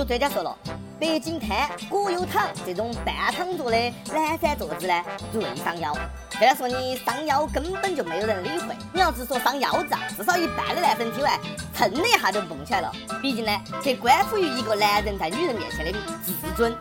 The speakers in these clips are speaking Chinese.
有专家说了，北京摊、果油躺这种半躺着的懒散坐姿呢，最伤腰。虽然说你伤腰根本就没有人理会，你要是说伤腰子，至少一半的男生听完蹭的一下就蹦起来了。毕竟呢，这关乎于一个男人在女人面前的自尊。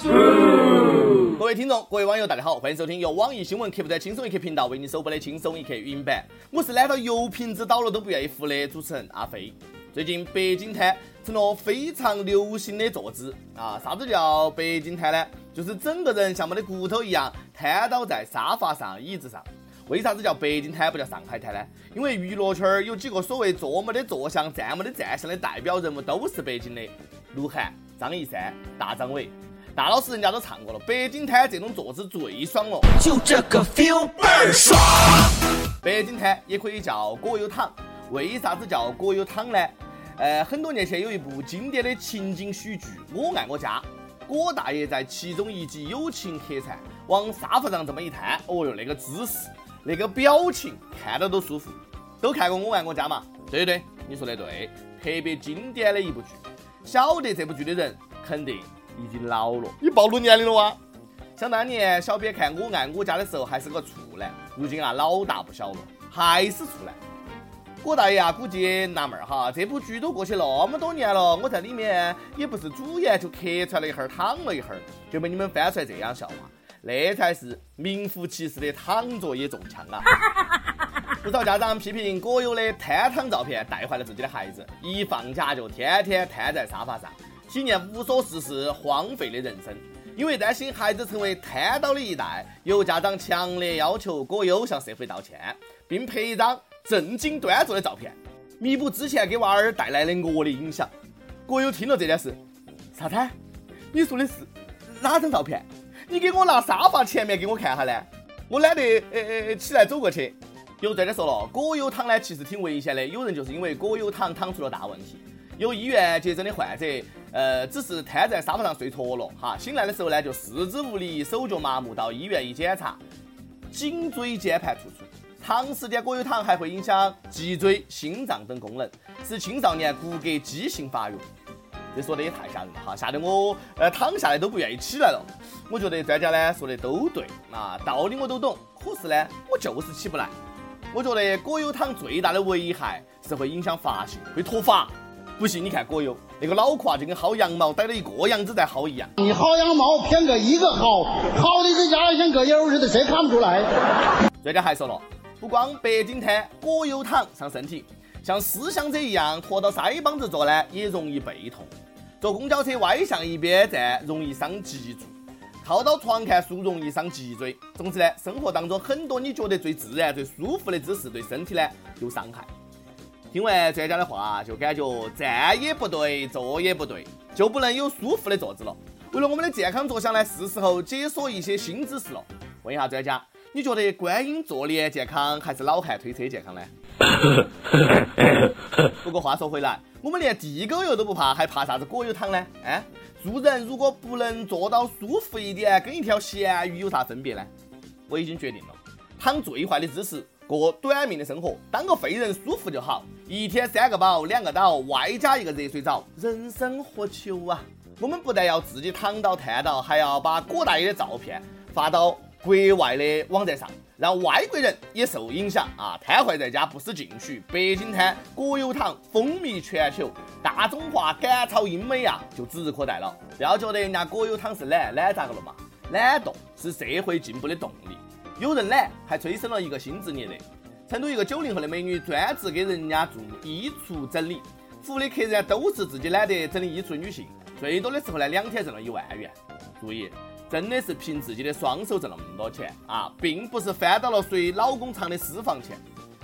各位听众，各位网友，大家好，欢迎收听由网易新闻客户端轻松一刻频道为你首播的轻松一刻语音版。我是懒到油瓶子倒了都不愿意扶的主持人阿飞。最近北京瘫成了非常流行的坐姿啊！啥子叫北京瘫呢？就是整个人像没得骨头一样瘫倒在沙发上、椅子上。为啥子叫北京瘫不叫上海滩呢？因为娱乐圈有几个所谓坐没得坐相、站没得站相的代表人物都是北京的，鹿晗、张一山、大张伟。大老师人家都唱过了，北京瘫这种坐姿最爽了，就这个 feel 倍儿爽。北京瘫也可以叫葛优躺。为啥子叫葛优躺呢？呃，很多年前有一部经典的情景喜剧《我爱我家》，郭大爷在其中一集友情客串，往沙发上这么一瘫，哦哟，那个姿势，那个表情，看到都舒服。都看过《我爱我家》嘛？对对对，你说的对，特别经典的一部剧。晓得这部剧的人，肯定已经老了。你暴露年龄了哇？想当年小编看《我爱我家》的时候还是个处男，如今啊老大不小了，还是处男。郭大爷啊，估计纳闷儿哈，这部剧都过去那么多年了，我在里面也不是主演，就客串了一会儿，躺了一会儿，就被你们翻出来这样笑话，那才是名副其实的躺着也中枪啊！不少家长批评葛优的瘫躺照片带坏了自己的孩子，一放假就天天瘫在沙发上，体验无所事事、荒废的人生。因为担心孩子成为瘫倒的一代，有家长强烈要求葛优向社会道歉，并拍一张。正经端坐的照片，弥补之前给娃儿带来的恶劣影响。国友听了这件事，啥子？你说的是哪张照片？你给我拿沙发前面给我看下呢？我懒得呃呃起来走过去。有专家说了，果油躺呢其实挺危险的，有人就是因为果油躺躺出了大问题。有医院接诊的患者，呃，只是瘫在沙发上睡着了，哈，醒来的时候呢就四肢无力、手脚麻木，到医院一检查，颈椎间盘突出。长时间果油躺还会影响脊椎、心脏等功能，使青少年骨骼畸形发育。这说的也太吓人了哈，吓得我呃躺下来都不愿意起来了。我觉得专家呢说的都对啊，道理我都懂，可是呢我就是起不来。我觉得果油躺最大的危害是会影响发型，会脱发。不信你看果油那个脑壳啊，就跟薅羊毛逮了一个羊子在薅一样。你薅羊毛偏个一个薅，薅的这家伙像个友似的，谁看不出来？专家还说了。不光北京瘫、果油躺伤身体，像思想者一样拖到腮帮子坐呢，也容易背痛。坐公交车歪向一边站，容易伤脊柱；靠到床看书，容易伤脊椎。总之呢，生活当中很多你觉得最自然、最舒服的姿势，对身体呢有伤害。听完专家的话，就感觉站也不对，坐也不对，就不能有舒服的坐姿了。为了我们的健康着想呢，是时候解锁一些新姿势了。问一下专家。你觉得观音坐莲健康还是老汉推车健康呢？不过话说回来，我们连地沟油都不怕，还怕啥子果油汤呢？哎，做人如果不能做到舒服一点，跟一条咸鱼有啥分别呢？我已经决定了，躺最坏的姿势，过短命的生活，当个废人舒服就好。一天三个饱，两个倒，外加一个热水澡，人生何求啊？我们不但要自己躺倒瘫倒，还要把果大爷的照片发到。国外的网站上，让外国人也受影响啊！瘫痪在家不思进取，北京瘫、果油躺风靡全球，大中华赶超英美啊，就指日可待了。不要觉得人家果油躺是懒，懒咋个了嘛？懒惰是社会进步的动力。有人懒，还催生了一个新职业的。成都一个九零后的美女，专职给人家做衣橱整理，服务的客人都是自己懒得整理衣橱的女性，最多的时候呢，两天挣了一万元。注意。真的是凭自己的双手挣那么多钱啊，并不是翻到了随老公藏的私房钱，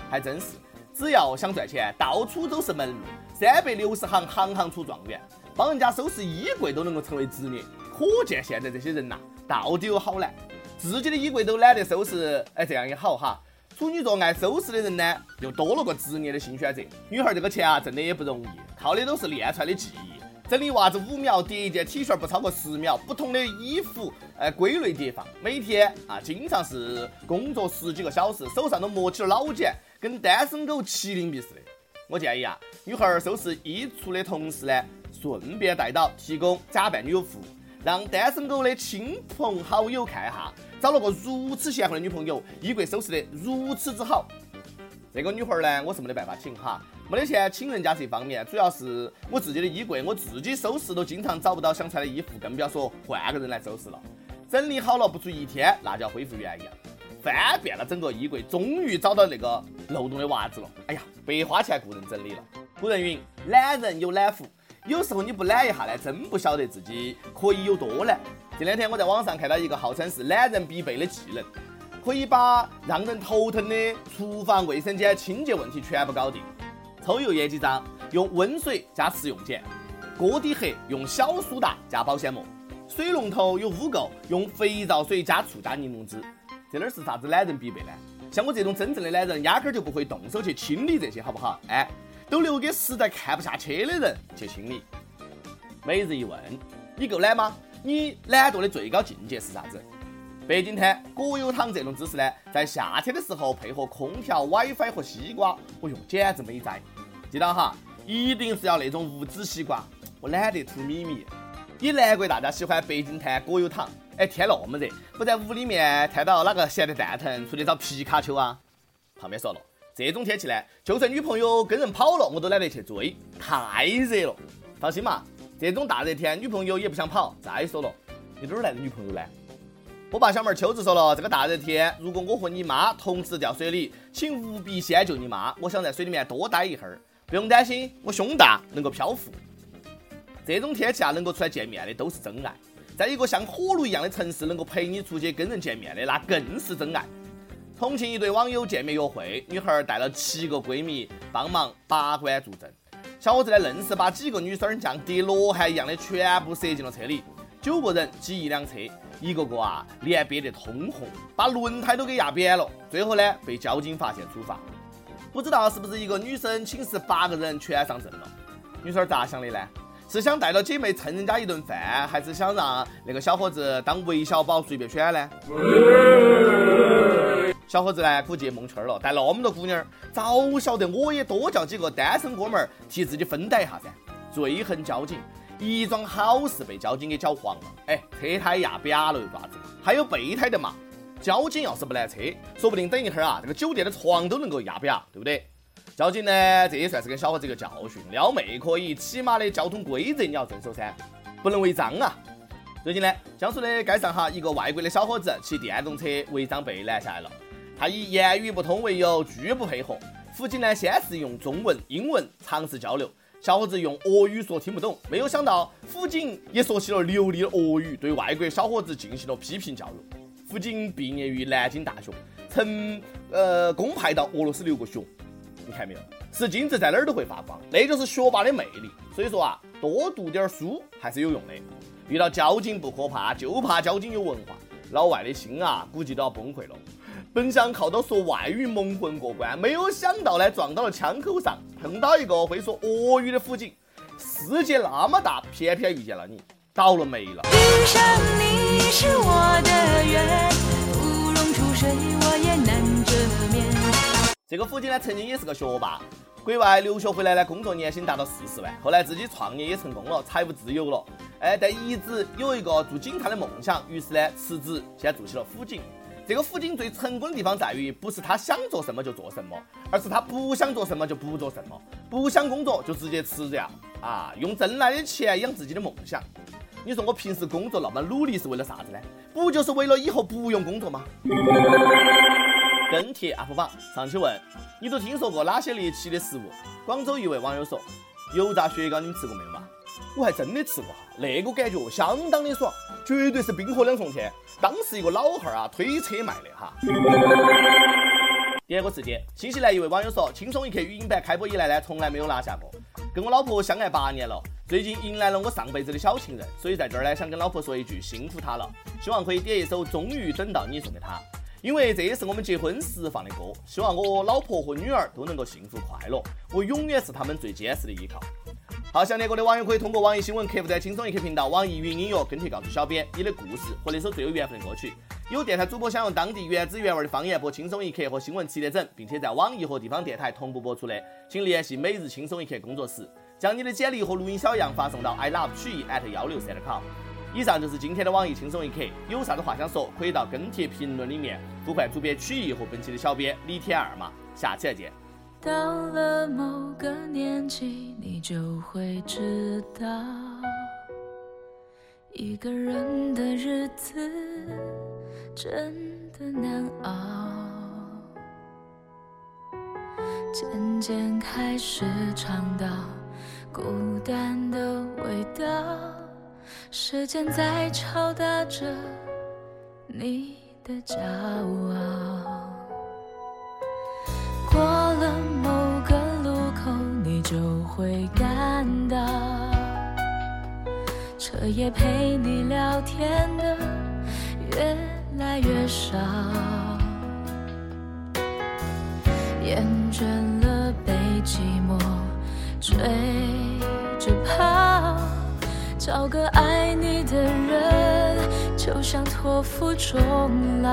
还真是。只要想赚钱，到处都是门路，三百六十行，行行出状元。帮人家收拾衣柜都能够成为职业，可见现在这些人呐，到底有好难。自己的衣柜都懒得收拾，哎，这样也好哈。处女座爱收拾的人呢，又多了个职业的新选择。女孩这个钱啊，挣的也不容易，靠的都是练出来的技艺。整理袜子五秒，叠一件 T 恤不超过十秒，不同的衣服，呃，归类叠放。每天啊，经常是工作十几个小时，手上都磨起了老茧，跟单身狗麒麟臂似的。我建议啊，女孩儿收拾衣橱的同时呢，顺便带到提供假扮女友服务，让单身狗的亲朋好友看一下，找了个如此贤惠的女朋友，衣柜收拾得如此之好。这个女孩儿呢，我是没得办法请哈，没得钱请人家是一方面，主要是我自己的衣柜我自己收拾都经常找不到想穿的衣服，更不要说换个人来收拾了。整理好了不出一天，那就要恢复原样。翻遍了整个衣柜，终于找到那个漏洞的袜子了。哎呀，白花钱雇人整理了。古人云：懒人有懒福。有时候你不懒一下呢，真不晓得自己可以有多懒。这两天我在网上看到一个号称是懒人必备的技能。可以把让人头疼的厨房卫生间清洁问题全部搞定。抽油烟机脏用温水加食用碱，锅底黑用小苏打加保鲜膜，水龙头有污垢用肥皂水加醋加柠檬汁。这哪是啥子懒人必备呢？像我这种真正的懒人，压根儿就不会动手去清理这些，好不好？哎，都留给实在看不下去的人去清理。每日一问：你够懒吗？你懒惰的最高境界是啥子？北京滩果油汤这种姿势呢，在夏天的时候配合空调、WiFi 和西瓜，哦哟，简直美哉！记到哈，一定是要那种无籽西瓜，我懒得吐米米。也难怪大家喜欢北京滩果油糖。哎，天那么热，不在屋里面看到哪个闲得蛋疼，出去找皮卡丘啊？旁边说了，这种天气呢，就算女朋友跟人跑了，我都懒得去追，太热了。放心嘛，这种大热天，女朋友也不想跑。再说了，你哪儿来的女朋友呢？我爸小妹秋子说了，这个大热天，如果我和你妈同时掉水里，请务必先救你妈。我想在水里面多待一会儿，不用担心，我胸大，能够漂浮。这种天气啊，能够出来见面的都是真爱。在一个像火炉一样的城市，能够陪你出去跟人见面的，那更是真爱。重庆一对网友见面约会，女孩带了七个闺蜜帮忙把关助阵，小伙子呢，愣是把几个女生像叠罗汉一样的全部塞进了车里，九个人挤一辆车。一个个啊，脸憋得通红，把轮胎都给压扁了。最后呢，被交警发现处罚。不知道是不是一个女生寝室八个人全上阵了？女生咋想的呢？是想带着姐妹蹭人家一顿饭，还是想让那个小伙子当韦小宝随便选呢？小伙子呢，估计蒙圈了。带那么多姑娘，早晓得我也多叫几个单身哥们儿替自己分担一下噻。最恨交警。一桩好事被交警给搅黄了，哎，车胎压扁了又咋子？还有备胎的嘛？交警要是不拦车，说不定等一会儿啊，这个酒店的床都能够压扁，对不对？交警呢，这也算是给小伙子一个教训，撩妹可以，起码的交通规则你要遵守噻，不能违章啊。最近呢，江苏的街上哈，一个外国的小伙子骑电动车违章被拦下来了，他以言语不通为由拒不配合，辅警呢先是用中文、英文尝试交流。小伙子用俄语说听不懂，没有想到辅警也说起了流利的俄语，对外国小伙子进行了批评教育。辅警毕业于南京大学，曾呃公派到俄罗斯留过学。你看没有，是金子在哪儿都会发光，那就是学霸的魅力。所以说啊，多读点书还是有用的。遇到交警不可怕，就怕交警有文化，老外的心啊，估计都要崩溃了。本想靠到说外语蒙混过关，没有想到呢撞到了枪口上，碰到一个会说俄语的辅警。世界那么大，偏偏遇见了你，倒了霉了。是我的缘，乌龙出水我也难遮面。这个辅警呢，曾经也是个学霸，国外留学回来呢，工作年薪达到四十万，后来自己创业也成功了，财务自由了。哎，但一直有一个做警察的梦想，于是呢辞职，现在做起了辅警。这个辅警最成功的地方在于，不是他想做什么就做什么，而是他不想做什么就不做什么，不想工作就直接辞掉啊！用挣来的钱养自己的梦想。你说我平时工作那么努力是为了啥子呢？不就是为了以后不用工作吗？跟帖 UP 榜上去问：你都听说过哪些猎奇的食物？广州一位网友说：油炸雪糕，你们吃过没有嘛？我还真的吃过哈，那个感觉相当的爽，绝对是冰火两重天。当时一个老汉儿啊推车卖的哈。第二个事件，新西兰一位网友说，轻松一刻语音版开播以来呢，从来没有拿下过。跟我老婆相爱八年了，最近迎来了我上辈子的小情人，所以在这儿呢，想跟老婆说一句辛苦她了，希望可以点一首《终于等到你》送给她，因为这也是我们结婚时放的歌。希望我老婆和女儿都能够幸福快乐，我永远是他们最坚实的依靠。好，想听歌的网友可以通过网易新闻客户端“轻松一刻”频道、网易云音乐跟帖告诉小编你的故事和那首最有缘分的歌曲。有电台主播想用当地原汁原味的方言播《轻松一刻》和新闻七点整，并且在网易和地方电台同步播出的，请联系每日轻松一刻工作室。将你的简历和录音小样发送到 i love 曲艺 at 幺六三 com。以上就是今天的网易轻松一刻，有啥子话想说，可以到跟帖评论里面呼唤主编曲艺和本期的小编李天二嘛。下期再见。到了某个年纪，你就会知道，一个人的日子真的难熬。渐渐开始尝到孤单的味道，时间在敲打着你的骄傲。过了某个路口，你就会感到，彻夜陪你聊天的越来越少。厌倦了被寂寞追，找个爱你的人，就像托付终老。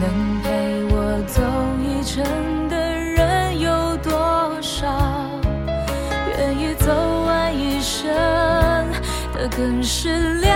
能陪我走一程的人有多少？愿意走完一生的更是寥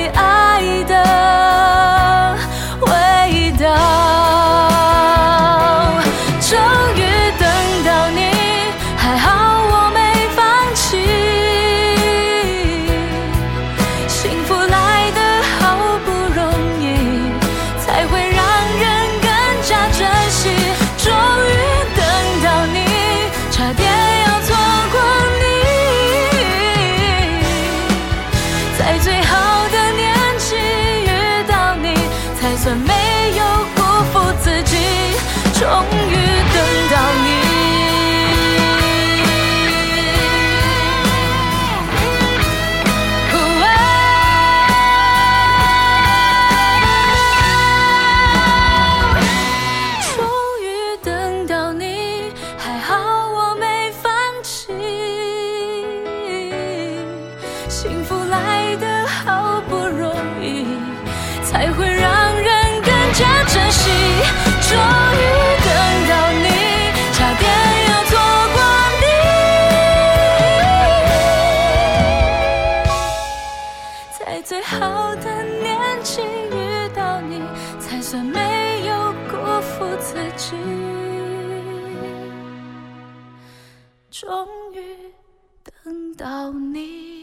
终于等到你终于等到你还好我没放弃幸福来得好不容易才会让人更加珍惜。终于终于等到你。